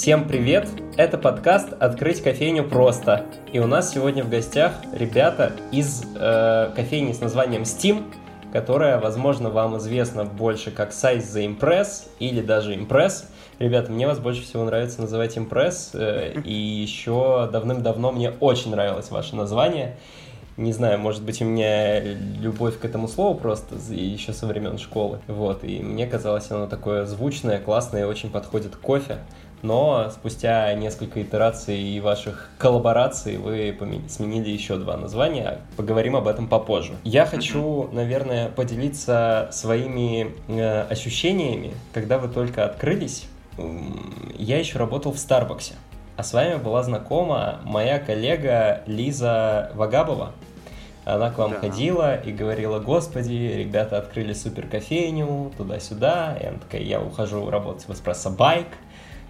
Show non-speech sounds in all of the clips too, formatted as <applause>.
Всем привет! Это подкаст «Открыть кофейню просто». И у нас сегодня в гостях ребята из э, кофейни с названием Steam, которая, возможно, вам известна больше как сайт The Impress или даже Impress. Ребята, мне вас больше всего нравится называть Impress, э, и еще давным-давно мне очень нравилось ваше название. Не знаю, может быть, у меня любовь к этому слову просто еще со времен школы. Вот, и мне казалось оно такое звучное, классное и очень подходит к кофе. Но спустя несколько итераций и ваших коллабораций вы сменили еще два названия. Поговорим об этом попозже. Я хочу, наверное, поделиться своими э, ощущениями, когда вы только открылись. Я еще работал в Старбаксе. А с вами была знакома моя коллега Лиза Вагабова. Она к вам да. ходила и говорила, господи, ребята открыли супер кофейню, туда-сюда. И она такая, я ухожу работать в эспрессо байк.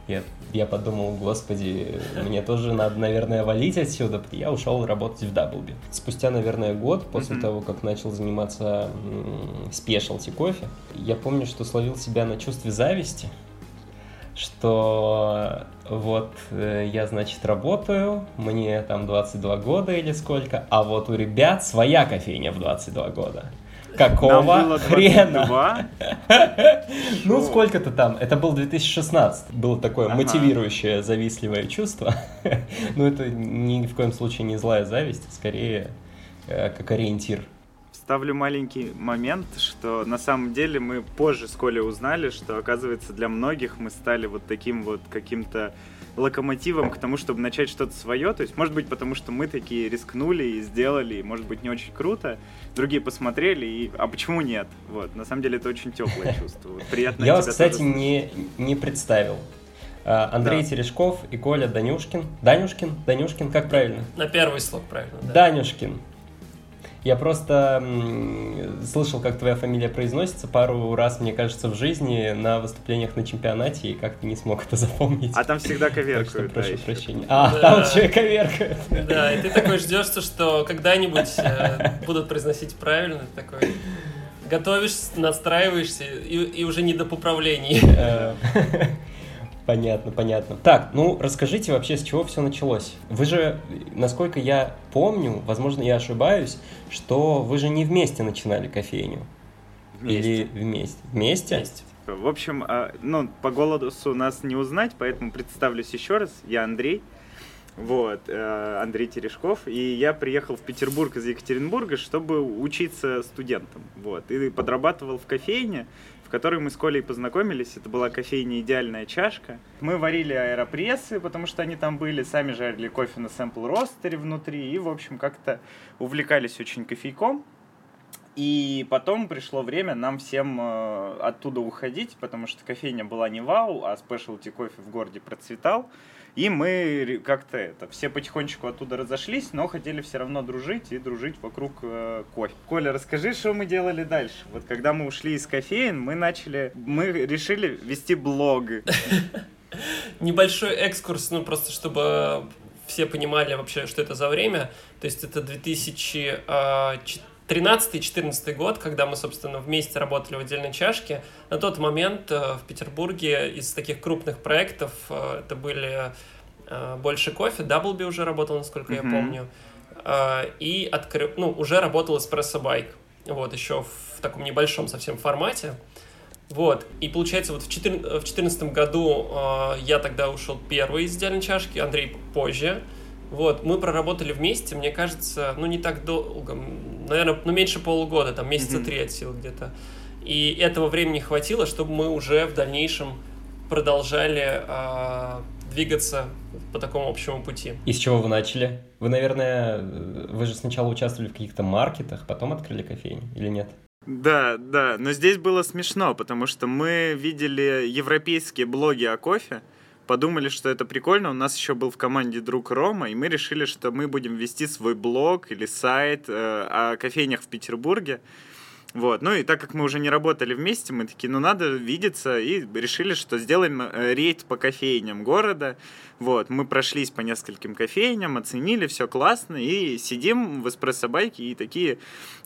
Я, я подумал, господи, мне тоже надо, наверное, валить отсюда. Я ушел работать в Даблби. Спустя, наверное, год после mm-hmm. того, как начал заниматься спешалти кофе, я помню, что словил себя на чувстве зависти, что вот э, я, значит, работаю, мне там 22 года или сколько, а вот у ребят своя кофейня в 22 года. Какого хрена? <laughs> Ну, сколько-то там. Это был 2016. Было такое мотивирующее, завистливое чувство. <laughs> Но это ни в коем случае не злая зависть, а скорее э, как ориентир ставлю маленький момент, что на самом деле мы позже с Колей узнали, что, оказывается, для многих мы стали вот таким вот каким-то локомотивом к тому, чтобы начать что-то свое. То есть, может быть, потому что мы такие рискнули и сделали, и, может быть, не очень круто. Другие посмотрели, и а почему нет? Вот, на самом деле это очень теплое <laughs> чувство. Вот, приятно Я вас, кстати, не, не представил. А, Андрей да. Терешков и Коля Данюшкин. Данюшкин? Данюшкин, как правильно? На первый слог правильно, да. Данюшкин. Я просто слышал, как твоя фамилия произносится пару раз, мне кажется, в жизни на выступлениях на чемпионате, и как-то не смог это запомнить. А там всегда коверкают. прошу да, прощения. А, да. там еще и коверкают. Да, и ты такой ждешь, что когда-нибудь э, будут произносить правильно, такой готовишься, настраиваешься, и, и уже не до поправлений. <laughs> Понятно, понятно. Так, ну расскажите вообще, с чего все началось. Вы же, насколько я помню, возможно, я ошибаюсь, что вы же не вместе начинали кофейню. Вместе. Или вместе? Вместе? Вместе. В общем, а, ну, по голосу нас не узнать, поэтому представлюсь еще раз. Я Андрей. Вот, э, Андрей Терешков. И я приехал в Петербург из Екатеринбурга, чтобы учиться студентом. Вот, и подрабатывал в кофейне в которой мы с Колей познакомились. Это была кофейня «Идеальная чашка». Мы варили аэропрессы, потому что они там были, сами жарили кофе на сэмпл-ростере внутри, и, в общем, как-то увлекались очень кофейком. И потом пришло время нам всем э, оттуда уходить, потому что кофейня была не вау, а спешлти кофе в городе процветал. И мы как-то это, все потихонечку оттуда разошлись, но хотели все равно дружить и дружить вокруг э, кофе. Коля, расскажи, что мы делали дальше. Вот когда мы ушли из кофеин, мы начали, мы решили вести блог. <laughs> Небольшой экскурс, ну просто чтобы все понимали вообще, что это за время. То есть это 2014 13-14 год, когда мы, собственно, вместе работали в отдельной чашке, на тот момент э, в Петербурге из таких крупных проектов э, это были э, «Больше кофе», Даблби уже работал, насколько mm-hmm. я помню, и откры... ну, уже работал «Эспрессо Байк», вот, еще в таком небольшом совсем формате. Вот, и получается, вот в 2014 году я тогда ушел первый из идеальной чашки, Андрей позже, вот, мы проработали вместе, мне кажется, ну не так долго, наверное, ну меньше полугода, там месяца mm-hmm. три от сил где-то. И этого времени хватило, чтобы мы уже в дальнейшем продолжали э, двигаться по такому общему пути. И с чего вы начали? Вы, наверное, вы же сначала участвовали в каких-то маркетах, потом открыли кофейню, или нет? Да, да, но здесь было смешно, потому что мы видели европейские блоги о кофе, подумали, что это прикольно. У нас еще был в команде друг Рома, и мы решили, что мы будем вести свой блог или сайт э, о кофейнях в Петербурге. Вот. Ну и так как мы уже не работали вместе, мы такие, ну надо видеться, и решили, что сделаем э, рейд по кофейням города. Вот. Мы прошлись по нескольким кофейням, оценили, все классно, и сидим в эспрессо-байке и такие,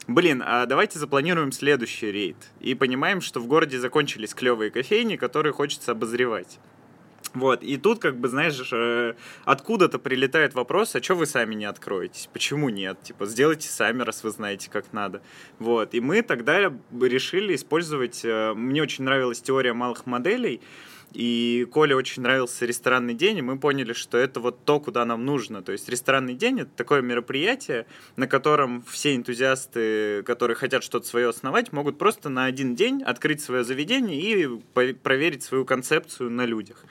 блин, а давайте запланируем следующий рейд. И понимаем, что в городе закончились клевые кофейни, которые хочется обозревать. Вот, и тут, как бы, знаешь, э, откуда-то прилетает вопрос, а что вы сами не откроетесь? Почему нет? Типа, сделайте сами, раз вы знаете, как надо. Вот, и мы тогда решили использовать... Э, мне очень нравилась теория малых моделей, и Коле очень нравился ресторанный день, и мы поняли, что это вот то, куда нам нужно. То есть ресторанный день — это такое мероприятие, на котором все энтузиасты, которые хотят что-то свое основать, могут просто на один день открыть свое заведение и проверить свою концепцию на людях.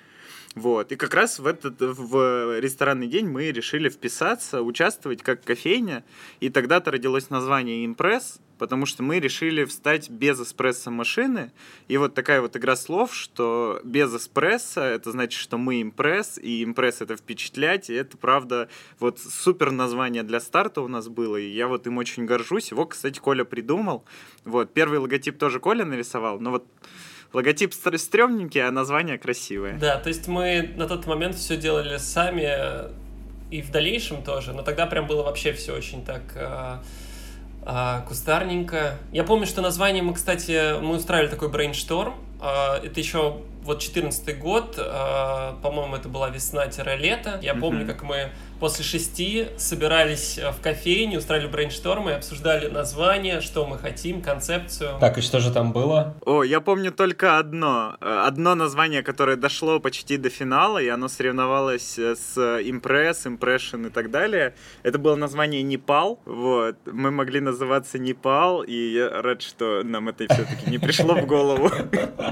Вот. И как раз в этот в ресторанный день мы решили вписаться, участвовать как кофейня. И тогда-то родилось название «Импресс», потому что мы решили встать без эспрессо-машины. И вот такая вот игра слов, что без эспрессо, это значит, что мы импресс, и импресс это впечатлять, и это, правда, вот супер название для старта у нас было, и я вот им очень горжусь. Его, кстати, Коля придумал. Вот, первый логотип тоже Коля нарисовал, но вот Логотип стрёмненький, а название красивое. Да, то есть мы на тот момент все делали сами и в дальнейшем тоже, но тогда прям было вообще все очень так а, а, кустарненько. Я помню, что название мы, кстати, мы устраивали такой брейншторм. А, это еще вот 14 год, а, по-моему, это была весна-лето. Я помню, как мы после шести собирались э, в кофейне, устраивали брейнштормы, обсуждали название, что мы хотим, концепцию. Так, и что же там было? О, я помню только одно. Э, одно название, которое дошло почти до финала, и оно соревновалось э, с Impress, Impression и так далее. Это было название Непал. Вот. Мы могли называться Непал, и я рад, что нам это все-таки не пришло в голову.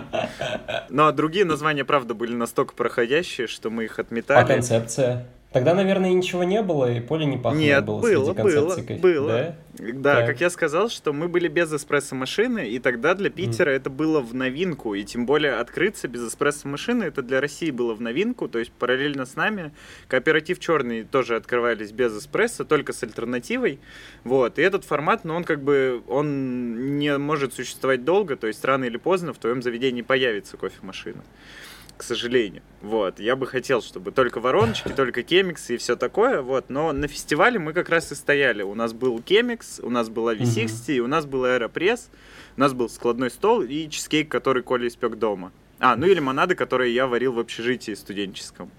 <laughs> Но другие названия, правда, были настолько проходящие, что мы их отметали. А концепция? Тогда, наверное, ничего не было, и поле не пахло Нет, было, было, было, было. Да, да так. как я сказал, что мы были без эспрессо-машины, и тогда для Питера mm. это было в новинку, и тем более открыться без эспрессо-машины, это для России было в новинку, то есть параллельно с нами кооператив черный тоже открывались без эспрессо, только с альтернативой, вот, и этот формат, ну, он как бы, он не может существовать долго, то есть рано или поздно в твоем заведении появится кофемашина к сожалению. Вот, я бы хотел, чтобы только вороночки, только кемиксы и все такое, вот, но на фестивале мы как раз и стояли. У нас был кемикс, у нас была V60, и у нас был аэропресс, у нас был складной стол и чизкейк, который Коля испек дома. А, ну и лимонады, которые я варил в общежитии студенческом.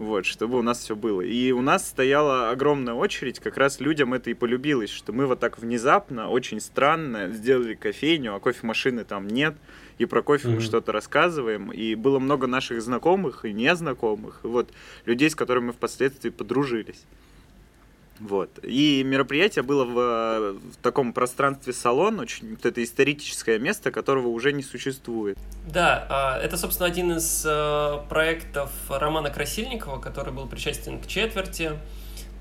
Вот, чтобы у нас все было. И у нас стояла огромная очередь, как раз людям это и полюбилось, что мы вот так внезапно, очень странно сделали кофейню, а кофемашины там нет и про кофе mm-hmm. мы что-то рассказываем, и было много наших знакомых и незнакомых, и вот людей, с которыми мы впоследствии подружились. Вот. И мероприятие было в, в таком пространстве салон, очень вот это историческое место, которого уже не существует. Да, а, это, собственно, один из э, проектов Романа Красильникова, который был причастен к четверти,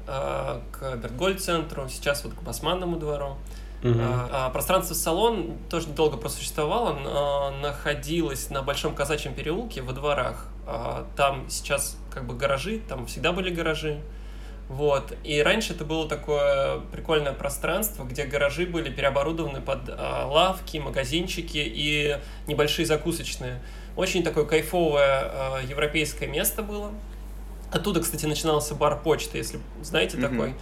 э, к Бертгольд-центру, сейчас вот к Басманному двору. Угу. А, пространство салон тоже недолго просуществовало, но находилось на Большом Казачьем переулке во дворах. А, там сейчас как бы гаражи, там всегда были гаражи. Вот. И раньше это было такое прикольное пространство, где гаражи были переоборудованы под а, лавки, магазинчики и небольшие закусочные. Очень такое кайфовое а, европейское место было. Оттуда, кстати, начинался бар почты, если знаете mm-hmm. такой.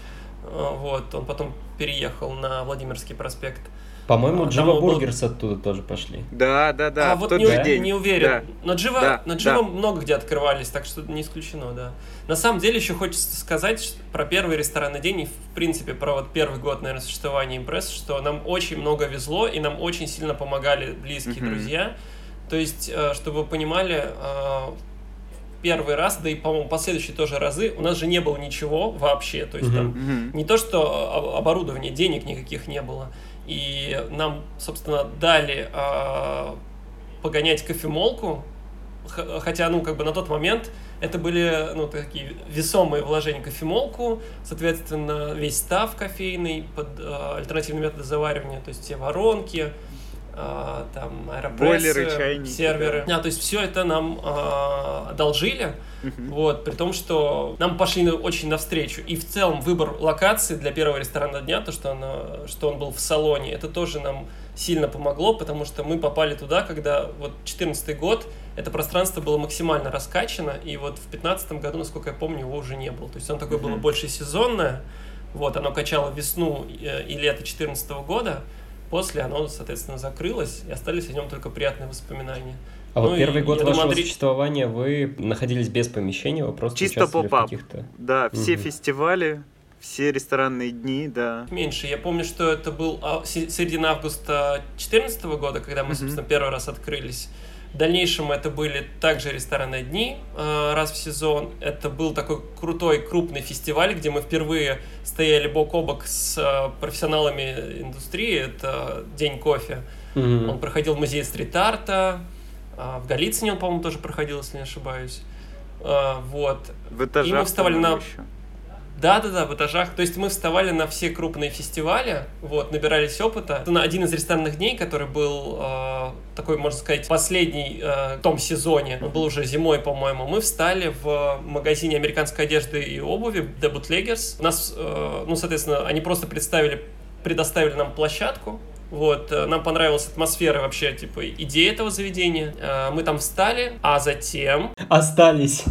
А, вот, он потом переехал на Владимирский проспект. По-моему, а, Jiva Burgers был... оттуда тоже пошли. Да, да, да. А вот не, день. не уверен. Да. Но Jiva, да, на Jiva да. много где открывались, так что не исключено, да. На самом деле еще хочется сказать про первый ресторанный день и, в принципе, про вот первый год, наверное, существования Impress, что нам очень много везло, и нам очень сильно помогали близкие mm-hmm. друзья. То есть, э, чтобы вы понимали, э, первый раз, да и, по-моему, последующие тоже разы, у нас же не было ничего вообще. То есть uh-huh, там не то, что оборудование, денег никаких не было. И нам, собственно, дали э, погонять кофемолку, хотя, ну, как бы на тот момент это были, ну, такие весомые вложения кофемолку, соответственно, весь став кофейный под э, альтернативные методы заваривания, то есть все воронки, а, там аэропрессы, чайники, серверы. Да. А, то есть все это нам э, одолжили, uh-huh. вот, при том, что нам пошли очень навстречу. И в целом выбор локации для первого ресторана дня, то, что, она, что он был в салоне, это тоже нам сильно помогло, потому что мы попали туда, когда вот 14 год, это пространство было максимально раскачано, и вот в 15 году, насколько я помню, его уже не было. То есть он такое uh-huh. было больше сезонное, вот, оно качало весну э, и лето 14 года, После оно, соответственно, закрылось, и остались о нем только приятные воспоминания. А вот ну, первый год вашего думаю, Андрей... существования вы находились без помещения, вы просто Чисто участвовали в каких-то... Да, все угу. фестивали, все ресторанные дни, да. Меньше. Я помню, что это был середина августа 2014 года, когда мы, собственно, первый раз открылись. В дальнейшем это были также ресторанные дни э, раз в сезон. Это был такой крутой, крупный фестиваль, где мы впервые стояли бок о бок с э, профессионалами индустрии. Это День кофе. Mm-hmm. Он проходил в музее стрит-арта. Э, в Голицыне он, по-моему, тоже проходил, если не ошибаюсь. Вот. В этажах, И мы вставали на... Еще. Да, да, да, в этажах. То есть мы вставали на все крупные фестивали, вот, набирались опыта. На один из ресторанных дней, который был э, такой, можно сказать, последний э, в том сезоне, он был уже зимой, по-моему, мы встали в магазине американской одежды и обуви The Bootleggers. У нас, э, ну, соответственно, они просто представили, предоставили нам площадку, вот, э, нам понравилась атмосфера вообще, типа, идея этого заведения. Э, мы там встали, а затем... Остались.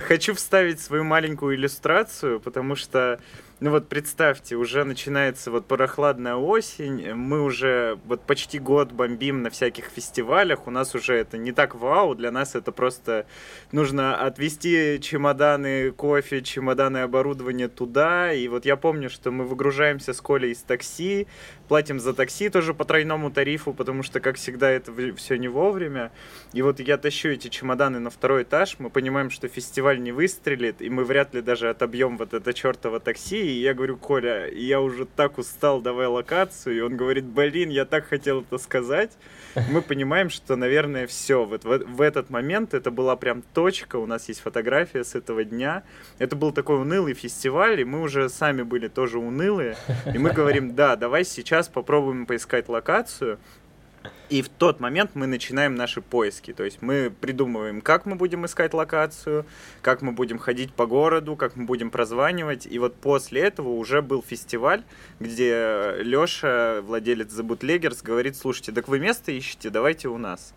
Хочу вставить свою маленькую иллюстрацию, потому что ну вот представьте, уже начинается вот прохладная осень, мы уже вот почти год бомбим на всяких фестивалях, у нас уже это не так вау, для нас это просто нужно отвезти чемоданы кофе, чемоданы оборудования туда, и вот я помню, что мы выгружаемся с Колей из такси, платим за такси тоже по тройному тарифу, потому что, как всегда, это все не вовремя, и вот я тащу эти чемоданы на второй этаж, мы понимаем, что фестиваль не выстрелит, и мы вряд ли даже отобьем вот это чертово такси, и я говорю, Коля, я уже так устал, давай локацию. И он говорит, блин, я так хотел это сказать. Мы понимаем, что, наверное, все. Вот в, в этот момент это была прям точка. У нас есть фотография с этого дня. Это был такой унылый фестиваль, и мы уже сами были тоже унылые. И мы говорим, да, давай сейчас попробуем поискать локацию. И в тот момент мы начинаем наши поиски. То есть мы придумываем, как мы будем искать локацию, как мы будем ходить по городу, как мы будем прозванивать. И вот после этого уже был фестиваль, где Леша, владелец Bootleggers, говорит, слушайте, так вы место ищете, давайте у нас.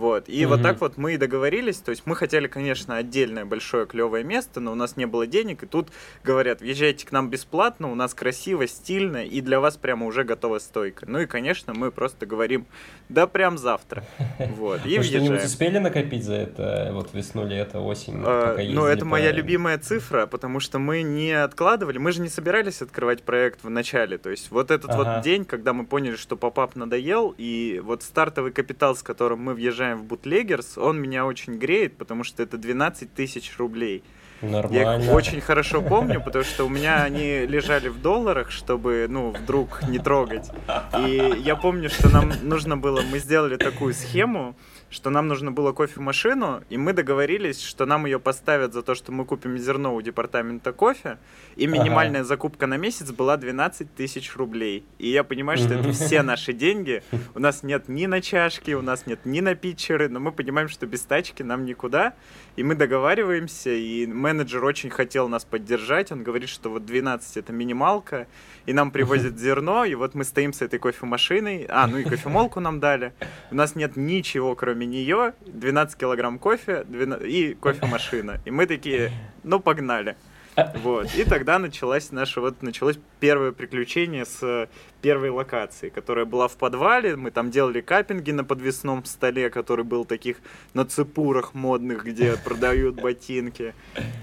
Вот. И mm-hmm. вот так вот мы и договорились. То есть мы хотели, конечно, отдельное большое клевое место, но у нас не было денег. И тут говорят, въезжайте к нам бесплатно, у нас красиво, стильно, и для вас прямо уже готова стойка. Ну и, конечно, мы просто говорим, да прям завтра. <laughs> Вот. И Вы что-нибудь успели накопить за это вот весну, лето, осень? А, ну, это моя любимая цифра, потому что мы не откладывали, мы же не собирались открывать проект в начале. То есть вот этот вот день, когда мы поняли, что попап надоел, и вот стартовый капитал, с которым мы въезжаем в Bootleggers, он меня очень греет, потому что это 12 тысяч рублей. Нормально. Я очень хорошо помню, потому что у меня они лежали в долларах, чтобы, ну, вдруг не трогать. И я помню, что нам нужно было, мы сделали такую схему, что нам нужно было кофемашину, и мы договорились, что нам ее поставят за то, что мы купим зерно у департамента кофе, и минимальная ага. закупка на месяц была 12 тысяч рублей. И я понимаю, что это все наши деньги. У нас нет ни на чашки, у нас нет ни на питчеры, но мы понимаем, что без тачки нам никуда, и мы договариваемся, и менеджер очень хотел нас поддержать, он говорит, что вот 12 это минималка, и нам привозят <laughs> зерно, и вот мы стоим с этой кофемашиной, а, ну и кофемолку нам дали, у нас нет ничего, кроме нее, 12 килограмм кофе 12... и кофемашина, и мы такие, ну погнали. <laughs> Вот. И тогда началось наше вот началось первое приключение с первой локации, которая была в подвале. Мы там делали капинги на подвесном столе, который был таких на цепурах модных, где продают ботинки.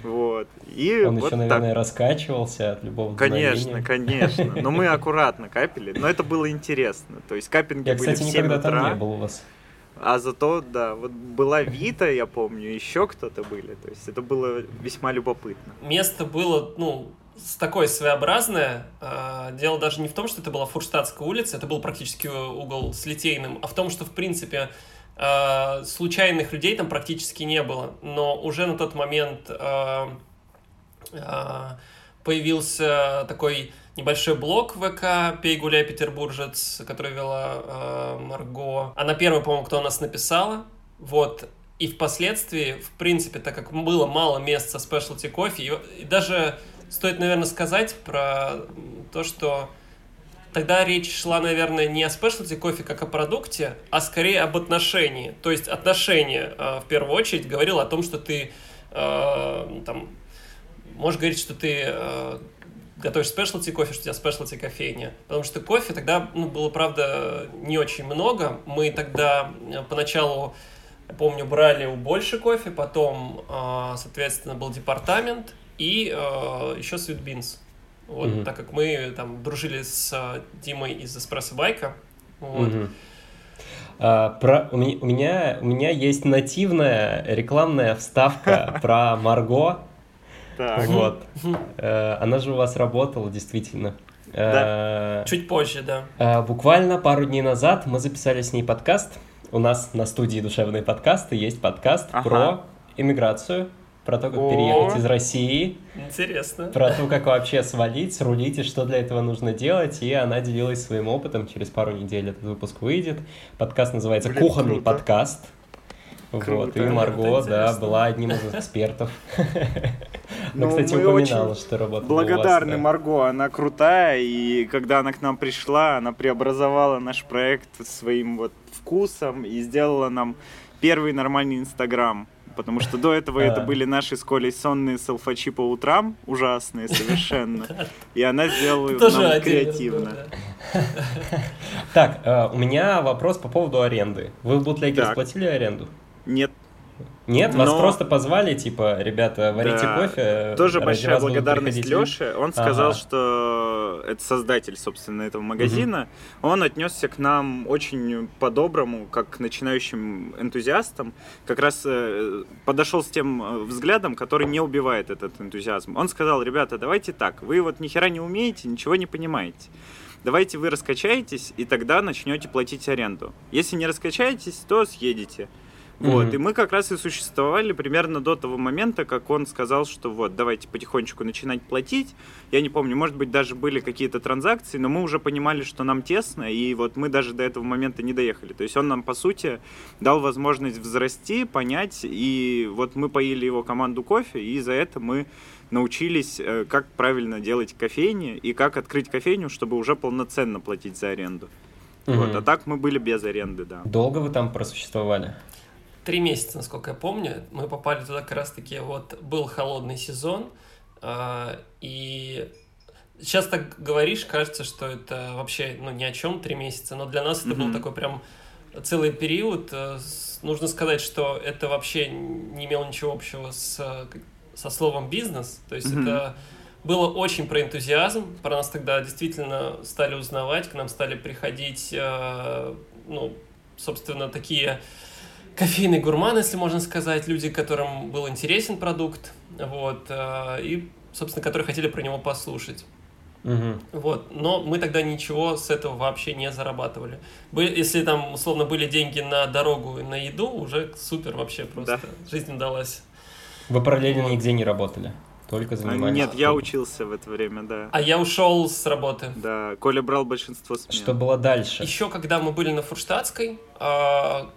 Вот. И Он вот еще, наверное, раскачивался от любого Конечно, конечно. Но мы <laughs> аккуратно капили. Но это было интересно. То есть капинги Я, были кстати, в 7 никогда утра. там не был у вас. А зато, да, вот была Вита, я помню, еще кто-то были. То есть это было весьма любопытно. Место было, ну, такое своеобразное. А, дело даже не в том, что это была Фурштадтская улица, это был практически угол с Литейным, а в том, что, в принципе, а, случайных людей там практически не было. Но уже на тот момент а, появился такой небольшой блог ВК «Пей, гуляй, петербуржец», который вела э, Марго. Она первая, по-моему, кто у нас написала. Вот. И впоследствии, в принципе, так как было мало мест со спешлти кофе, и, и даже стоит, наверное, сказать про то, что тогда речь шла, наверное, не о спешлти кофе как о продукте, а скорее об отношении. То есть отношение, э, в первую очередь, говорило о том, что ты э, там, можешь говорить, что ты э, готовишь спешлти кофе, что у тебя спешлти кофейня. Потому что кофе тогда ну, было, правда, не очень много. Мы тогда э, поначалу я помню, брали у больше кофе, потом, э, соответственно, был департамент и э, еще Sweet Beans. Вот, Мгм. так как мы там дружили с Димой из Эспрессо Байка. Вот. А, про, у, меня, у, меня, у меня есть нативная рекламная вставка <laughs> про Марго. Так. Вот. Э, Она же у вас работала, действительно. Э, Чуть позже, да. э, Буквально пару дней назад мы записали с ней подкаст. У нас на студии «Душевные подкасты» есть подкаст Ага. про иммиграцию, про то, как О. переехать из России, Интересно. про то, как вообще свалить, срулить и что для этого нужно делать. И она делилась своим опытом. Через пару недель этот выпуск выйдет. Подкаст называется Блин, «Кухонный круто. подкаст». Вот, и Марго, да, была одним из экспертов. <laughs> Ну, Она, кстати, мы упоминала, очень что работала Благодарны да. Марго, она крутая, и когда она к нам пришла, она преобразовала наш проект своим вот вкусом и сделала нам первый нормальный Инстаграм. Потому что до этого это А. были наши с Колей сонные селфачи по утрам, ужасные совершенно. <laughs> И она сделала нам креативно. Так, э, у меня вопрос по поводу аренды. Вы в Бутлегерс Так. платили аренду? Нет, Нет? Вас Но- просто позвали, типа, ребята, варите Да. кофе. Тоже большая благодарность приходить люди». Леше. Он сказал, Ага. что это создатель, собственно, этого магазина. Он отнесся к нам очень по-доброму, как к начинающим энтузиастам. Как раз э, подошел с тем э, взглядом, который не убивает этот энтузиазм. Он сказал, ребята, давайте так, вы вот ни хера не умеете, ничего не понимаете. Давайте вы раскачаетесь, и тогда начнете платить аренду. Если не раскачаетесь, то съедете. Вот, Мгм. и мы как раз и существовали примерно до того момента, как он сказал, что вот, давайте потихонечку начинать платить. Я не помню, может быть, даже были какие-то транзакции, но мы уже понимали, что нам тесно, и вот мы даже до этого момента не доехали. То есть он нам, по сути, дал возможность взрасти, понять, и вот мы поили его команду кофе, и за это мы научились, э, как правильно делать кофейни и как открыть кофейню, чтобы уже полноценно платить за аренду. Вот, Мгм. а так мы были без аренды, да. Долго вы там просуществовали? Три месяца, насколько я помню, мы попали туда как раз-таки, вот был холодный сезон, а, и сейчас так говоришь, кажется, что это вообще, ну, ни о чем три месяца, но для нас это был такой прям целый период. Э, Нужно сказать, что это вообще не имело ничего общего с, со словом бизнес, то есть Мгм. это было очень про энтузиазм, про нас тогда действительно стали узнавать, к нам стали приходить, э, ну, собственно, такие кофейные гурманы, если можно сказать, люди, которым был интересен продукт, вот, э, и, собственно, которые хотели про него послушать. Мгм. Вот, но мы тогда ничего с этого вообще не зарабатывали. Были, если там, условно, были деньги на дорогу и на еду, уже супер вообще просто. Жизнь удалась. Вы параллельно Вот. нигде не работали? Только А, занимались? Нет, я учился в это время, да. А я ушел с работы. Да, Коля брал большинство смен. Что было дальше? Еще когда мы были на Фурштадтской, а,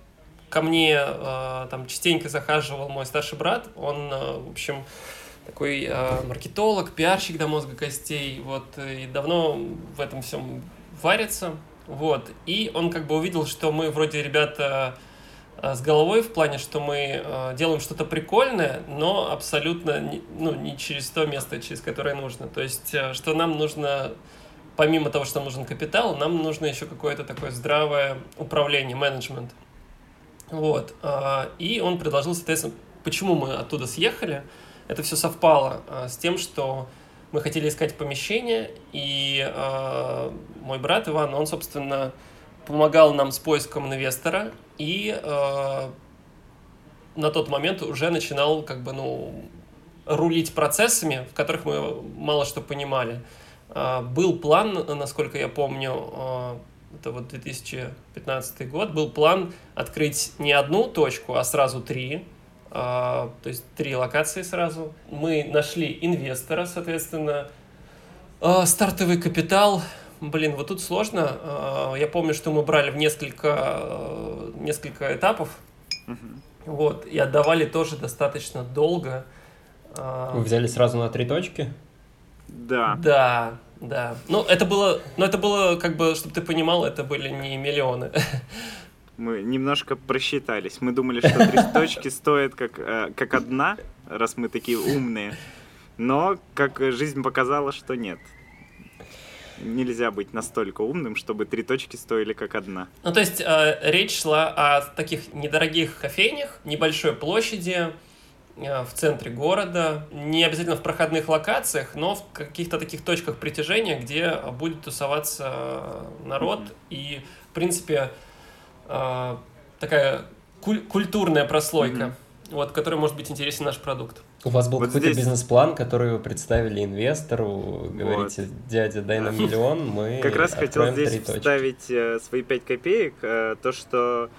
ко мне а, там частенько захаживал мой старший брат. Он, а, в общем, такой а, маркетолог, пиарщик до мозга костей, вот, и давно в этом всем варится, вот. И он как бы увидел, что мы вроде ребята а, с головой в плане, что мы а, делаем что-то прикольное, но абсолютно не, ну, не через то место, через которое нужно. То есть, а, что нам нужно помимо того, что нам нужен капитал, нам нужно еще какое-то такое здравое управление, менеджмент. Вот. а, И он предложил, соответственно, почему мы оттуда съехали. Это все совпало а, с тем, что мы хотели искать помещение, и а, мой брат Иван, он, собственно, помогал нам с поиском инвестора, и на тот момент уже начинал, как бы, ну, рулить процессами, в которых мы мало что понимали. Был план, насколько я помню, это вот 2015 год, был план открыть не одну точку, а сразу три, а, то есть три локации сразу. Мы нашли инвестора, соответственно, А, стартовый капитал. Блин, вот тут сложно. А, Я помню, что мы брали в несколько, э, несколько этапов, вот, и отдавали тоже достаточно долго. Вы взяли сразу на три точки? Да. Да, да. Ну, это было, ну, это было, как бы, чтобы ты понимал, это были не миллионы. Мы немножко просчитались. Мы думали, что три <laughs> точки стоят как, э, как одна, раз мы такие умные. Но, как жизнь показала, что нет. нельзя быть настолько умным, чтобы три точки стоили как одна. Ну, то есть э, речь шла о таких недорогих кофейнях, небольшой площади, в центре города, не обязательно в проходных локациях, но в каких-то таких точках притяжения, где будет тусоваться народ. Mm-hmm. И, в принципе, э, такая куль- культурная прослойка, mm-hmm. вот, которой может быть интересен наш продукт. У вас был вот какой-то здесь... бизнес-план, который вы представили инвестору, говорите, вот. дядя, дай нам миллион, мы Как раз хотел здесь вставить э, свои пять копеек, э, то, что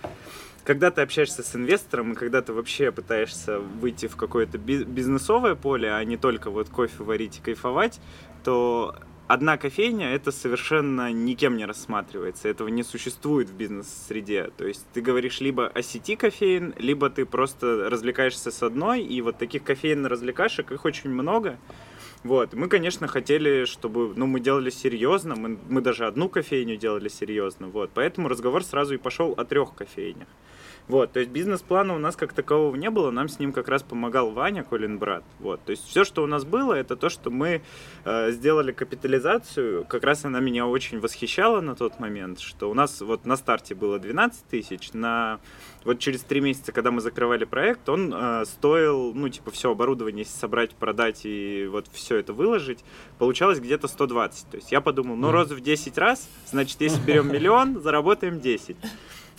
когда ты общаешься с инвестором и когда ты вообще пытаешься выйти в какое-то бизнесовое поле, а не только вот кофе варить и кайфовать, то одна кофейня это совершенно никем не рассматривается, этого не существует в бизнес-среде. То есть ты говоришь либо о сети кофеин, либо ты просто развлекаешься с одной, и вот таких кофеин-развлекашек их очень много. Вот, мы, конечно, хотели, чтобы, ну, мы делали серьезно, мы, мы даже одну кофейню делали серьезно, вот, поэтому разговор сразу и пошел о трех кофейнях. Вот, то есть бизнес-плана у нас как такового не было, нам с ним как раз помогал Ваня, Колин брат. Вот, то есть все, что у нас было, это то, что мы э, сделали капитализацию. Как раз она меня очень восхищала на тот момент, что у нас вот на старте было 12 тысяч, на вот через три месяца, когда мы закрывали проект, он э, стоил, ну, типа, все оборудование собрать, продать и вот все это выложить, получалось где-то 120. То есть я подумал, ну, роз в 10 раз, значит, если берем миллион, заработаем 10.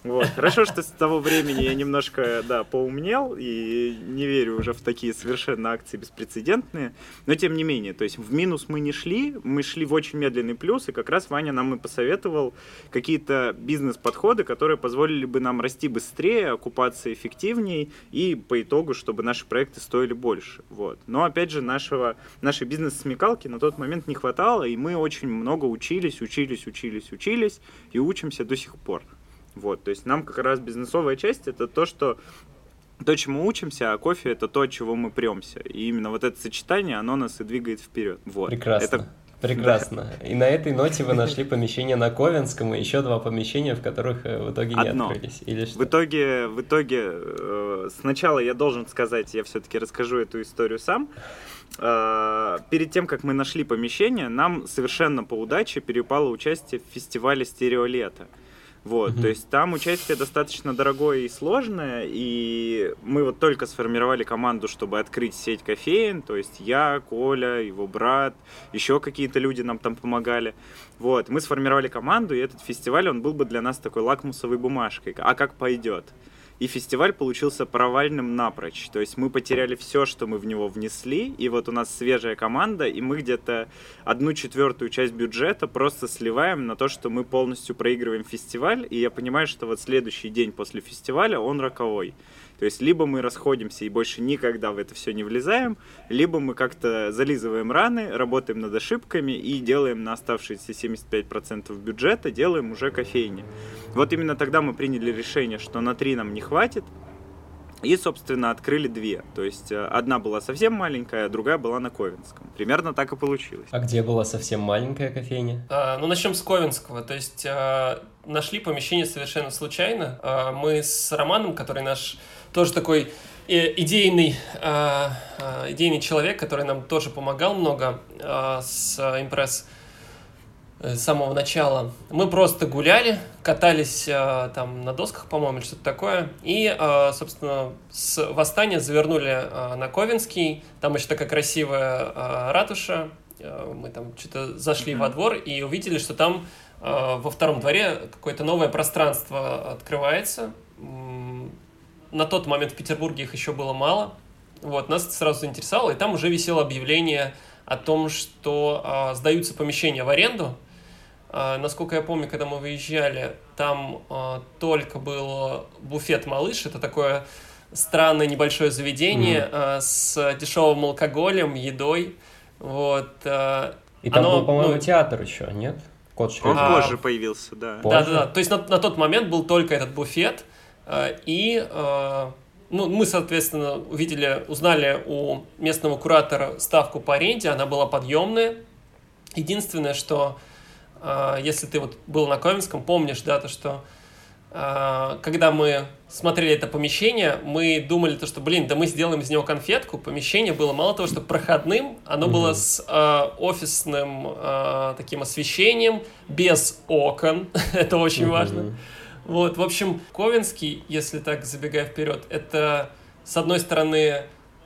Вот. Хорошо, что с того времени я немножко, да, поумнел и не верю уже в такие совершенно акции беспрецедентные. Но тем не менее, то есть в минус мы не шли, мы шли в очень медленный плюс, и как раз Ваня нам и посоветовал какие-то бизнес-подходы, которые позволили бы нам расти быстрее, окупаться эффективнее и по итогу, чтобы наши проекты стоили больше. Вот. Но опять же, нашего, нашей бизнес-смекалки на тот момент не хватало, и мы очень много учились, учились, учились, учились и учимся до сих пор. Вот, то есть нам как раз бизнесовая часть это то, что то, чему учимся, а кофе это то, от чего мы премся. И именно вот это сочетание, оно нас и двигает вперед. Вот. Прекрасно. Это... Прекрасно. Да. И на этой ноте вы нашли помещение на Ковенском и еще два помещения, в которых э, в итоге не Одно. открылись. Или что? В итоге, в итоге э, сначала я должен сказать, я все-таки расскажу эту историю сам. Э, перед тем, как мы нашли помещение, нам совершенно по удаче перепало участие в фестивале «Стереолето». Вот, mm-hmm. то есть там участие достаточно дорогое и сложное, и мы вот только сформировали команду, чтобы открыть сеть кофеин, то есть я, Коля, его брат, еще какие-то люди нам там помогали. Вот, мы сформировали команду, и этот фестиваль, он был бы для нас такой лакмусовой бумажкой, а как пойдет и фестиваль получился провальным напрочь. То есть мы потеряли все, что мы в него внесли, и вот у нас свежая команда, и мы где-то одну четвертую часть бюджета просто сливаем на то, что мы полностью проигрываем фестиваль, и я понимаю, что вот следующий день после фестиваля он роковой. То есть либо мы расходимся и больше никогда в это все не влезаем, либо мы как-то зализываем раны, работаем над ошибками и делаем на оставшиеся 75% бюджета, делаем уже кофейни. Вот именно тогда мы приняли решение, что на три нам не хватит, и, собственно, открыли две. То есть э, одна была совсем маленькая, а другая была на Ковенском. Примерно так и получилось. А где была совсем маленькая кофейня? А, ну, начнем с Ковенского. То есть а, нашли помещение совершенно случайно. А, мы с Романом, который наш тоже такой э, идейный, э, э, идейный человек, который нам тоже помогал много с импресс с самого начала. Мы просто гуляли, катались там на досках, по-моему, или что-то такое. И, собственно, с Восстания завернули на Ковенский. Там еще такая красивая ратуша. Мы там что-то зашли mm-hmm. во двор и увидели, что там во втором дворе какое-то новое пространство открывается на тот момент в Петербурге их еще было мало. Вот, нас сразу заинтересовало, и там уже висело объявление о том, что э, сдаются помещения в аренду. Э, насколько я помню, когда мы выезжали, там э, только был буфет «Малыш», это такое странное небольшое заведение mm-hmm. э, с дешевым алкоголем, едой. Вот, э, и там оно, был, по-моему, ну, театр еще, нет? Кот Он позже появился, да. Да-да-да, то есть на, на тот момент был только этот буфет, Э, и э, ну, мы, соответственно, увидели, узнали у местного куратора ставку по аренде, она была подъемная. Единственное, что э, если ты вот был на Ковенском, помнишь, да, то, что когда мы смотрели это помещение, мы думали, то, что, блин, да мы сделаем из него конфетку. Помещение было мало того, что проходным, оно mm-hmm. было с э, офисным э, таким освещением, без окон. <laughs> это очень mm-hmm. важно. Вот, в общем, Ковенский, если так забегая вперед, это, с одной стороны,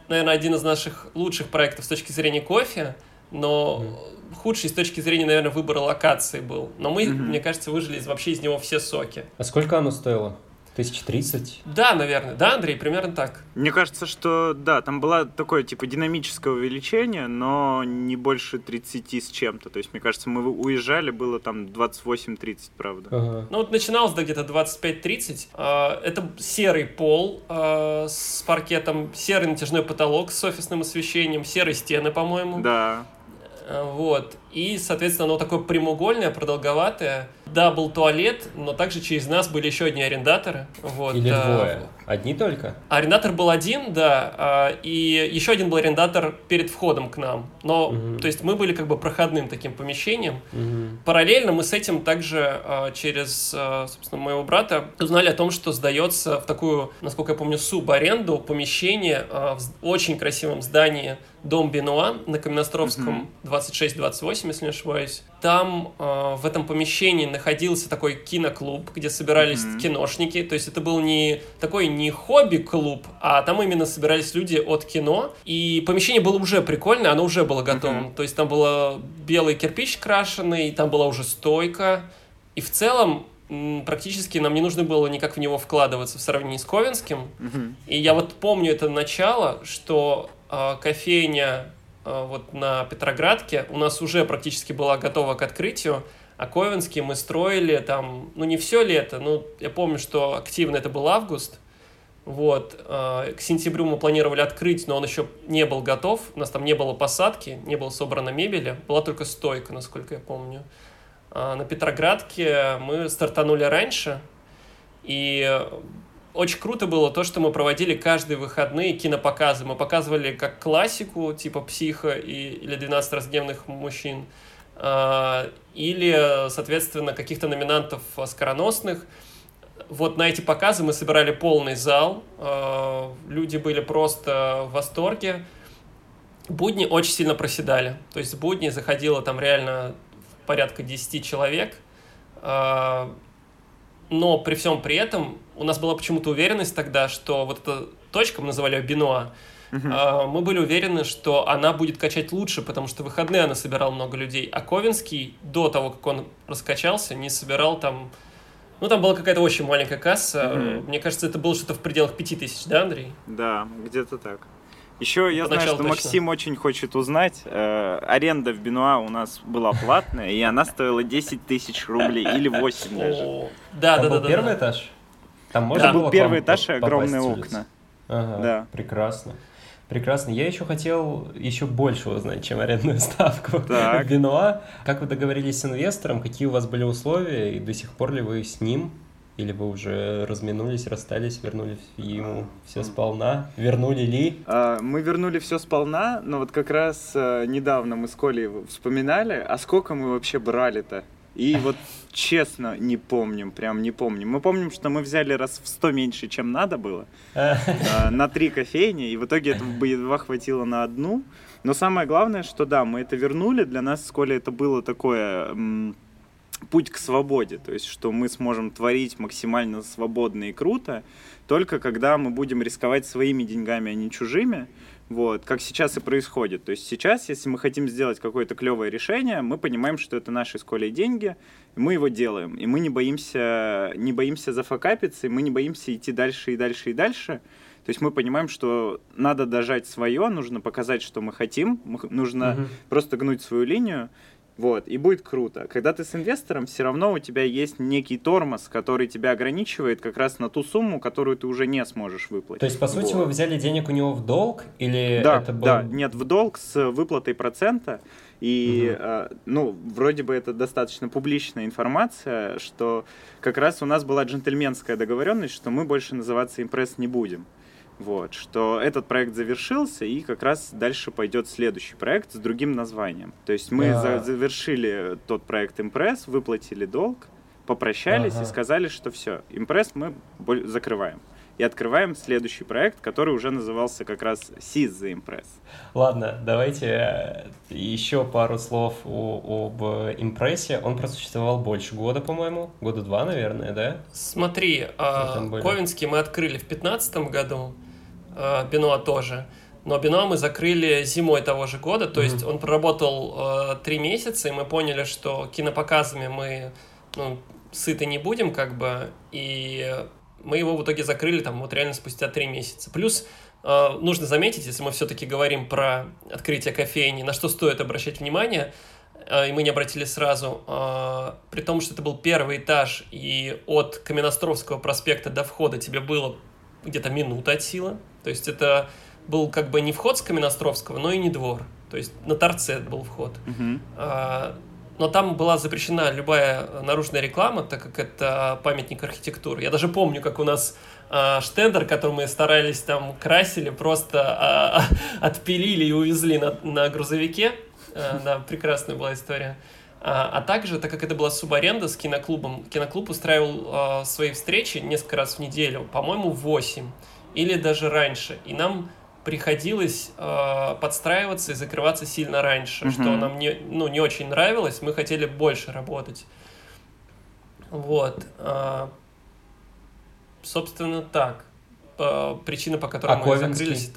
наверное, один из наших лучших проектов с точки зрения кофе, но mm. худший с точки зрения, наверное, выбора локации был. Но мы, mm-hmm. мне кажется, выжили из, вообще из него все соки. А сколько оно стоило? Тысяч тридцать? Да, наверное. Да, Андрей, примерно так. Мне кажется, что да, там было такое типа динамическое увеличение, но не больше 30 с чем-то. То есть, мне кажется, мы уезжали, было там 28-30, правда. Ага. Ну вот начиналось да, где-то 25-30. А, это серый пол а, с паркетом, серый натяжной потолок с офисным освещением, серые стены, по-моему. Да. Вот. И, соответственно, оно такое прямоугольное, продолговатое. Да, был туалет, но также через нас были еще одни арендаторы. Вот. Или э, двое? Одни только? Арендатор был один, да, а, и еще один был арендатор перед входом к нам. Но, угу. то есть, мы были как бы проходным таким помещением. Угу. Параллельно мы с этим также а, через, а, собственно, моего брата узнали о том, что сдается в такую, насколько я помню, субаренду помещение в очень красивом здании Дом Бенуа на Каменостровском 26-28, если не ошибаюсь. Там в этом помещении находился такой киноклуб, где собирались mm-hmm. киношники. То есть это был не такой не хобби-клуб, а там именно собирались люди от кино. И помещение было уже прикольное, оно уже было готовым. Mm-hmm. То есть там был белый кирпич крашеный, там была уже стойка. И в целом практически нам не нужно было никак в него вкладываться в сравнении с Ковенским. Mm-hmm. И я вот помню это начало, что э, кофейня э, вот на Петроградке у нас уже практически была готова к открытию. А Ковенский мы строили там, ну не все лето, ну я помню, что активно это был август. Вот, э, к сентябрю мы планировали открыть, но он еще не был готов. У нас там не было посадки, не было собрано мебели, была только стойка, насколько я помню. А на Петроградке мы стартанули раньше, и очень круто было то, что мы проводили каждые выходные кинопоказы. Мы показывали как классику, типа «Психа» и, или «12 раздевных мужчин», а, или, соответственно, каких-то номинантов скороносных. Вот на эти показы мы собирали полный зал, а, люди были просто в восторге. Будни очень сильно проседали, то есть будни заходило там реально порядка 10 человек, а, но при всем при этом у нас была почему-то уверенность тогда, что вот эта точка, мы называли ее Бенуа, Uh-huh. Мы были уверены, что она будет качать лучше, потому что в выходные она собирала много людей. А Ковинский до того, как он раскачался, не собирал там... Ну, там была какая-то очень маленькая касса. Uh-huh. Мне кажется, это было что-то в пределах пяти тысяч, да, Андрей? Да, где-то так. Еще я знаю, что точно. Максим очень хочет узнать. Э, аренда в Бенуа у нас была платная, и она стоила 10 тысяч рублей или 8 даже. Да, да, да. Первый этаж? Там можно был первый этаж и огромные окна. Ага, да. прекрасно. Прекрасно. Я еще хотел еще больше узнать, чем арендную <laughs> ставку так. Бенуа. Как вы договорились с инвестором, какие у вас были условия, и до сих пор ли вы с ним? Или вы уже разминулись, расстались, вернули ему все сполна? Вернули ли? А, мы вернули все сполна, но вот как раз а, недавно мы с Колей вспоминали, а сколько мы вообще брали-то? И вот честно не помним, прям не помним. Мы помним, что мы взяли раз в 100 меньше, чем надо было, э, <laughs> на три кофейни, и в итоге этого бы едва хватило на одну. Но самое главное, что да, мы это вернули, для нас с Колей это было такое путь к свободе, то есть что мы сможем творить максимально свободно и круто, только когда мы будем рисковать своими деньгами, а не чужими. Вот, как сейчас и происходит. То есть сейчас, если мы хотим сделать какое-то клевое решение, мы понимаем, что это наши с Колей деньги, и мы его делаем. И мы не боимся, не боимся зафакапиться, и мы не боимся идти дальше и дальше и дальше. То есть мы понимаем, что надо дожать свое, нужно показать, что мы хотим, нужно угу. просто гнуть свою линию. Вот, и будет круто. Когда ты с инвестором, все равно у тебя есть некий тормоз, который тебя ограничивает как раз на ту сумму, которую ты уже не сможешь выплатить. То есть, по сути, вот. вы взяли денег у него в долг или да, это был... Да, нет, в долг с выплатой процента. И, угу. э, ну, вроде бы это достаточно публичная информация, что как раз у нас была джентльменская договоренность, что мы больше называться импресс не будем. Вот, что этот проект завершился, и как раз дальше пойдет следующий проект с другим названием. То есть мы за завершили тот проект Impress, выплатили долг, попрощались Ага. и сказали, что все, импресс мы закрываем. И открываем следующий проект, который уже назывался как раз Seize the Impress. Ладно, давайте э, еще пару слов о- об импрессе. Он просуществовал больше года, по-моему. Года два, наверное, да? Смотри, а? Ковенский мы открыли в 2015 году, Бенуа тоже. Но Бенуа мы закрыли зимой того же года, то Мгм. есть он проработал а, три месяца, и мы поняли, что кинопоказами мы ну, сыты не будем, как бы, и мы его в итоге закрыли там вот реально спустя три месяца. Плюс а, нужно заметить, если мы все-таки говорим про открытие кофейни, на что стоит обращать внимание, а, и мы не обратили сразу, а, при том, что это был первый этаж, и от Каменостровского проспекта до входа тебе было где-то минута от силы, то есть это был как бы не вход с Каменостровского, но и не двор, то есть на торце был вход. Мгм. А, Но там была запрещена любая наружная реклама, так как это памятник архитектуры. Я даже помню, как у нас а, штендер, который мы старались там красили, просто а, <laughs> отпилили и увезли на, на грузовике. А, Да, прекрасная была история. А, а также, так как это была субаренда с киноклубом, киноклуб устраивал а, свои встречи несколько раз в неделю, по-моему, 8 или даже раньше. И нам приходилось э, подстраиваться и закрываться сильно раньше, Мгм. что нам не, ну, не очень нравилось, мы хотели больше работать. Вот. а, собственно, так. Э, причина, по которой А мы Ковенский? закрылись.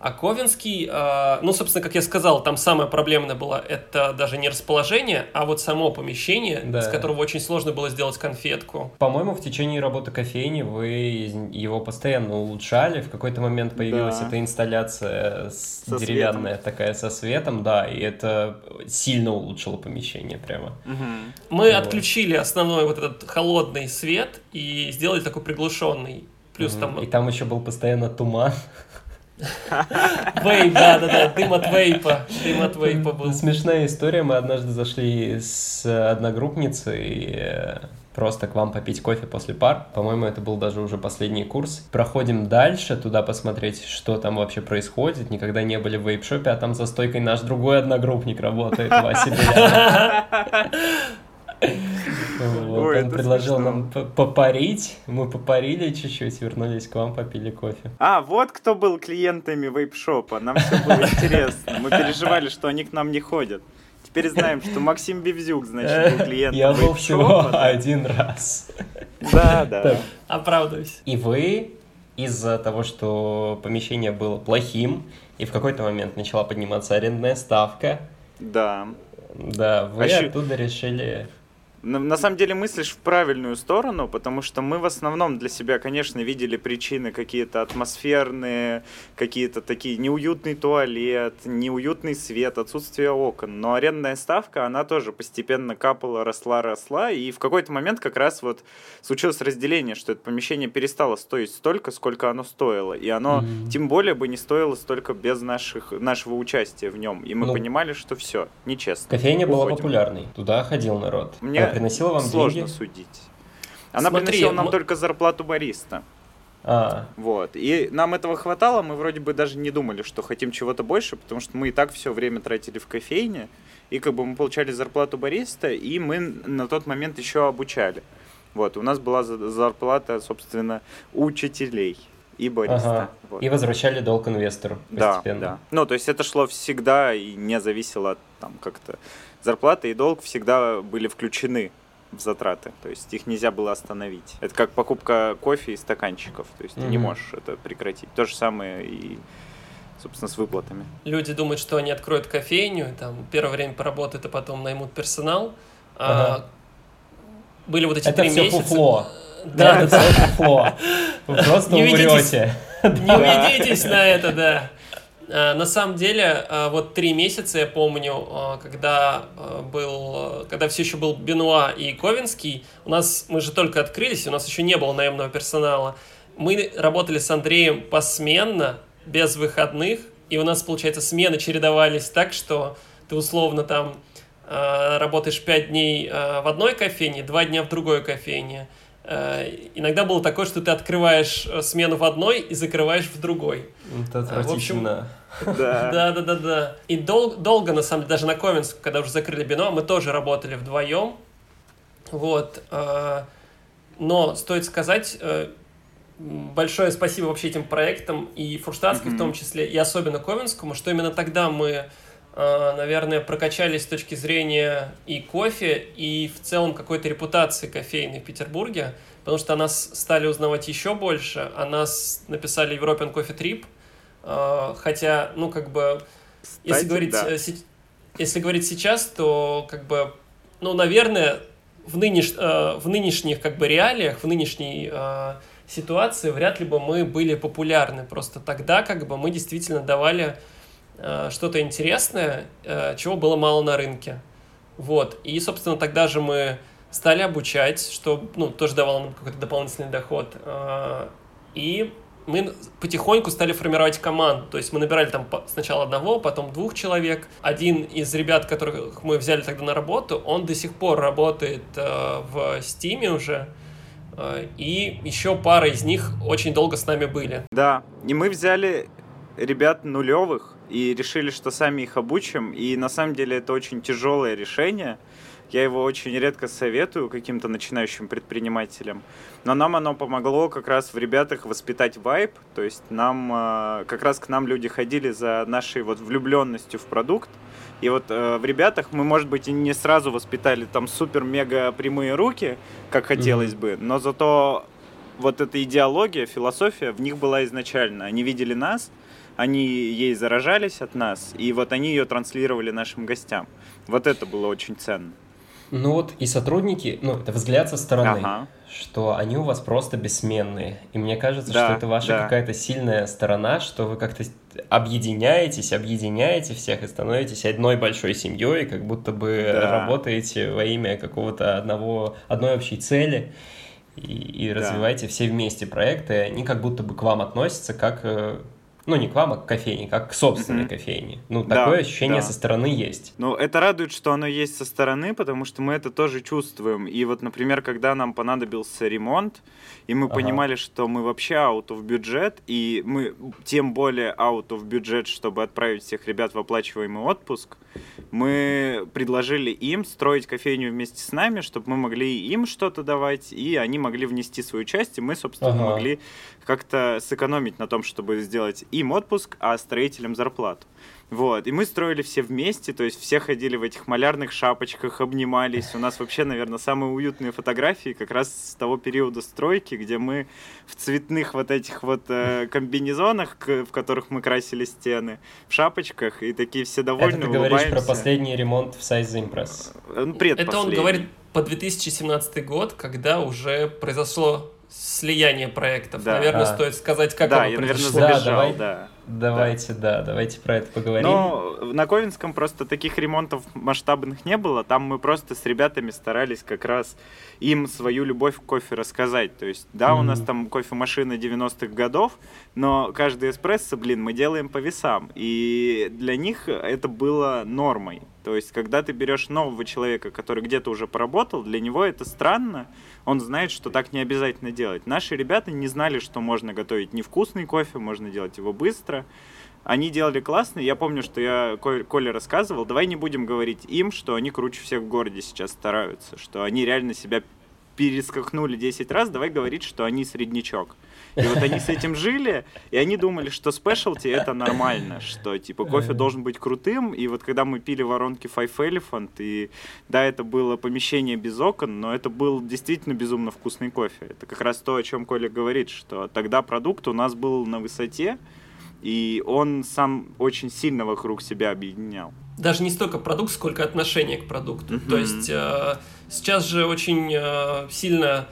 А Ковенский, э, ну, собственно, как я сказал, там самое проблемное было, это даже не расположение, а вот само помещение, Да. с которого очень сложно было сделать конфетку. По-моему, в течение работы кофейни вы его постоянно улучшали. В какой-то момент появилась Да. эта инсталляция Со деревянная такая со светом, да, и это сильно улучшило помещение прямо. Мгм. Мы Вот. отключили основной вот этот холодный свет и сделали такой приглушенный. Плюс Мгм. там И там еще был постоянно туман. Вейп, да-да-да, дым от вейпа, дым от вейпа был. Смешная история. Мы однажды зашли с одногруппницей э, просто к вам попить кофе после пар. По-моему, это был даже уже последний курс. Проходим дальше, туда посмотреть, что там вообще происходит. Никогда не были в вейп-шопе, а там за стойкой наш другой одногруппник работает, Вася. <laughs> Вот, Ой, он предложил смешно. нам попарить, мы попарили чуть-чуть, вернулись к вам, попили кофе. А, вот кто был клиентами вейп-шопа. Нам все было интересно. Мы переживали, что они к нам не ходят. Теперь знаем, что Максим Бевзюк, значит, был клиентом Я был всего один раз. Да, да. Оправдываюсь. И вы из-за того, что помещение было плохим, и в какой-то момент начала подниматься арендная ставка, Да. да, вы А оттуда решили... На, на самом деле мыслишь в правильную сторону, потому что мы в основном для себя, конечно, видели причины какие-то атмосферные, какие-то такие неуютный туалет, неуютный свет, отсутствие окон. Но арендная ставка, она тоже постепенно капала, росла, росла. И в какой-то момент как раз вот случилось разделение, что это помещение перестало стоить столько, сколько оно стоило. И оно Мгм. тем более бы не стоило столько без наших, нашего участия в нем. И мы Ну, понимали, что все, нечестно. Кофейня была популярной, туда ходил народ. Мне приносила вам Сложно деньги? судить. Она Смотри, приносила нам м- только зарплату бариста. А, Вот. И нам этого хватало, мы вроде бы даже не думали, что хотим чего-то больше, потому что мы и так все время тратили в кофейне, и как бы мы получали зарплату бариста, и мы на тот момент еще обучали. Вот, у нас была за- зарплата, собственно, учителей и бариста. ага. Вот. И возвращали долг инвестору Да, постепенно. да. Ну, то есть это шло всегда и не зависело от там как-то зарплата и долг всегда были включены в затраты. То есть их нельзя было остановить. Это как покупка кофе и стаканчиков. То есть ты не можешь это прекратить. То же самое и, собственно, с выплатами. Люди думают, что они откроют кофейню, там первое время поработают, а потом наймут персонал. Ага. А, были вот эти Это три все месяца. фуфло. Да, это все фуфло. Вы просто Не умрете. Не ведитесь на это, да. А, На самом деле, а, вот три месяца я помню, а, когда был, когда все еще был Бенуа и Ковенский, у нас, мы же только открылись, у нас еще не было наемного персонала. Мы работали с Андреем посменно, без выходных, и у нас, получается, смены чередовались так, что ты условно там работаешь пять дней в одной кофейне, два дня в другой кофейне. Иногда было такое, что ты открываешь э, смену в одной и закрываешь в другой. Это А, в общем, отвратительно. Да. <laughs> Да, да, да, да. И дол- долго, на самом деле, даже на Ковенск, когда уже закрыли Бино, мы тоже работали вдвоем. Вот. Э, но стоит сказать, э, большое спасибо вообще этим проектам и Фурштадтской mm-hmm. в том числе, и особенно Ковенскому, что именно тогда мы, э, наверное, прокачались с точки зрения и кофе, и в целом какой-то репутации кофейной в Петербурге, потому что о нас стали узнавать еще больше, о нас написали European Coffee Trip, хотя, ну, как бы, Кстати, если говорить, да. если говорить сейчас, то, как бы, ну, наверное, в, нынеш, в нынешних, как бы, реалиях, в нынешней ситуации вряд ли бы мы были популярны. Просто тогда как бы мы действительно давали э, что-то интересное, э, чего было мало на рынке. Вот. И, собственно, тогда же мы стали обучать, что ну, тоже давало нам какой-то дополнительный доход. Э, и мы потихоньку стали формировать команду. То есть мы набирали там сначала одного, потом двух человек. Один из ребят, которых мы взяли тогда на работу, он до сих пор работает э, в Стиме уже. Э, и еще пара из них очень долго с нами были. Да, и мы взяли ребят нулевых и решили, что сами их обучим. И на самом деле это очень тяжелое решение. Я его очень редко советую каким-то начинающим предпринимателям. Но нам оно помогло как раз в ребятах воспитать вайб. То есть нам, э, как раз к нам люди ходили за нашей вот влюбленностью в продукт. И вот э, в ребятах мы, может быть, и не сразу воспитали там супер-мега прямые руки, как хотелось mm-hmm. бы, но зато вот эта идеология, философия в них была изначально. Они видели нас, они ей заражались от нас, и вот они ее транслировали нашим гостям. Вот это было очень ценно. Ну вот и сотрудники, ну это взгляд со стороны, ага. что они у вас просто бессменные. И мне кажется, да, что это ваша да. какая-то сильная сторона, что вы как-то объединяетесь, объединяете всех и становитесь одной большой семьей, как будто бы да. работаете во имя какого-то одного, одной общей цели и, и да. развиваете все вместе проекты. Они как будто бы к вам относятся как э, ну, не к вам, а к кофейне, как к собственной mm-hmm. кофейне. Ну, да, такое ощущение да. со стороны есть. Ну, это радует, что оно есть со стороны, потому что мы это тоже чувствуем. И вот, например, когда нам понадобился ремонт, и мы ага. понимали, что мы вообще out of бюджет, и мы тем более out of бюджет, чтобы отправить всех ребят в оплачиваемый отпуск, мы предложили им строить кофейню вместе с нами, чтобы мы могли им что-то давать, и они могли внести свою часть, и мы, собственно, ага. могли как-то сэкономить на том, чтобы сделать им отпуск, а строителям зарплату. Вот, и мы строили все вместе, то есть все ходили в этих малярных шапочках, обнимались. У нас вообще, наверное, самые уютные фотографии как раз с того периода стройки, где мы в цветных вот этих вот э, комбинезонах, в которых мы красили стены, в шапочках, и такие все довольны, Это ты говоришь улыбаемся. про последний ремонт в Size Impress? Э, ну, Это он говорит по 2017 год, когда уже произошло слияние проектов. Да. Наверное, а. стоит сказать, как да, оно я, произошло. наверное, забежал, да, давай, да. Давайте, да. да, давайте про это поговорим. Ну, на Ковенском просто таких ремонтов масштабных не было. Там мы просто с ребятами старались как раз им свою любовь к кофе рассказать. То есть, да, mm-hmm. у нас там кофемашина 90-х годов, но каждый эспрессо, блин, мы делаем по весам. И для них это было нормой. То есть, когда ты берешь нового человека, который где-то уже поработал, для него это странно, он знает, что так не обязательно делать. Наши ребята не знали, что можно готовить невкусный кофе, можно делать его быстро. Они делали классно. Я помню, что я Коле рассказывал, давай не будем говорить им, что они круче всех в городе сейчас стараются, что они реально себя перескакнули 10 раз, давай говорить, что они среднячок. И вот они с этим жили, и они думали, что спешлти это нормально, что типа кофе должен быть крутым. И вот когда мы пили воронки Five Elephant, и да, это было помещение без окон, но это был действительно безумно вкусный кофе. Это как раз то, о чем Коля говорит, что тогда продукт у нас был на высоте, и он сам очень сильно вокруг себя объединял. Даже не столько продукт, сколько отношение к продукту. Mm-hmm. То есть э, сейчас же очень э, сильно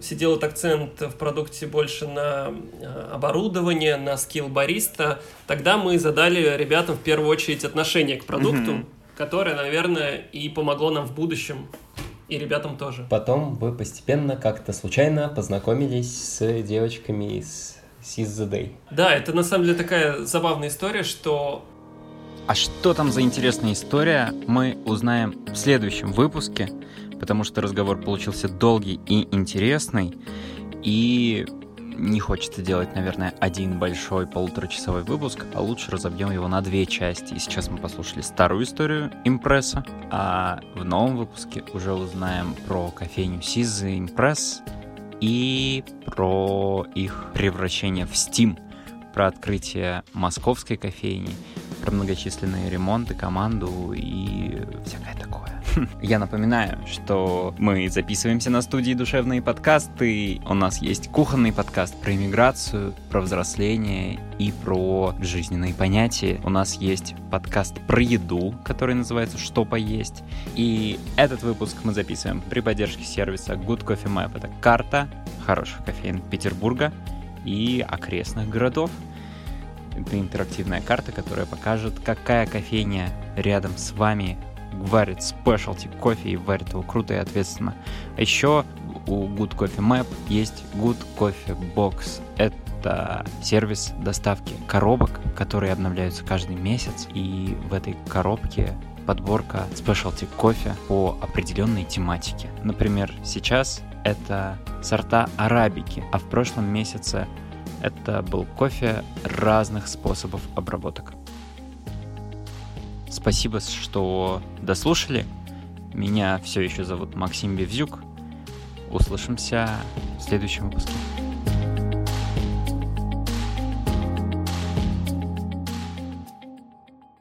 все делают акцент в продукте больше на э, оборудование, на скилл бариста, тогда мы задали ребятам в первую очередь отношение к продукту, mm-hmm. которое, наверное, и помогло нам в будущем, и ребятам тоже. Потом вы постепенно как-то случайно познакомились с девочками из Seize the Day. Да, это на самом деле такая забавная история, что а что там за интересная история, мы узнаем в следующем выпуске, потому что разговор получился долгий и интересный. И не хочется делать, наверное, один большой полуторачасовой выпуск, а лучше разобьем его на две части. И сейчас мы послушали старую историю импресса, а в новом выпуске уже узнаем про кофейню Сизы Импресс и про их превращение в Steam, про открытие московской кофейни, про многочисленные ремонты, команду и всякое такое. Я напоминаю, что мы записываемся на студии «Душевные подкасты». У нас есть кухонный подкаст про иммиграцию, про взросление и про жизненные понятия. У нас есть подкаст про еду, который называется «Что поесть». И этот выпуск мы записываем при поддержке сервиса Good Coffee Map. Это карта хороших кофеин Петербурга и окрестных городов. Это интерактивная карта, которая покажет, какая кофейня рядом с вами варит спешлти кофе и варит его круто и ответственно. А еще у Good Coffee Map есть Good Coffee Box. Это сервис доставки коробок, которые обновляются каждый месяц. И в этой коробке подборка спешлти кофе по определенной тематике. Например, сейчас это сорта арабики, а в прошлом месяце это был кофе разных способов обработок. Спасибо, что дослушали. Меня все еще зовут Максим Бевзюк. Услышимся в следующем выпуске.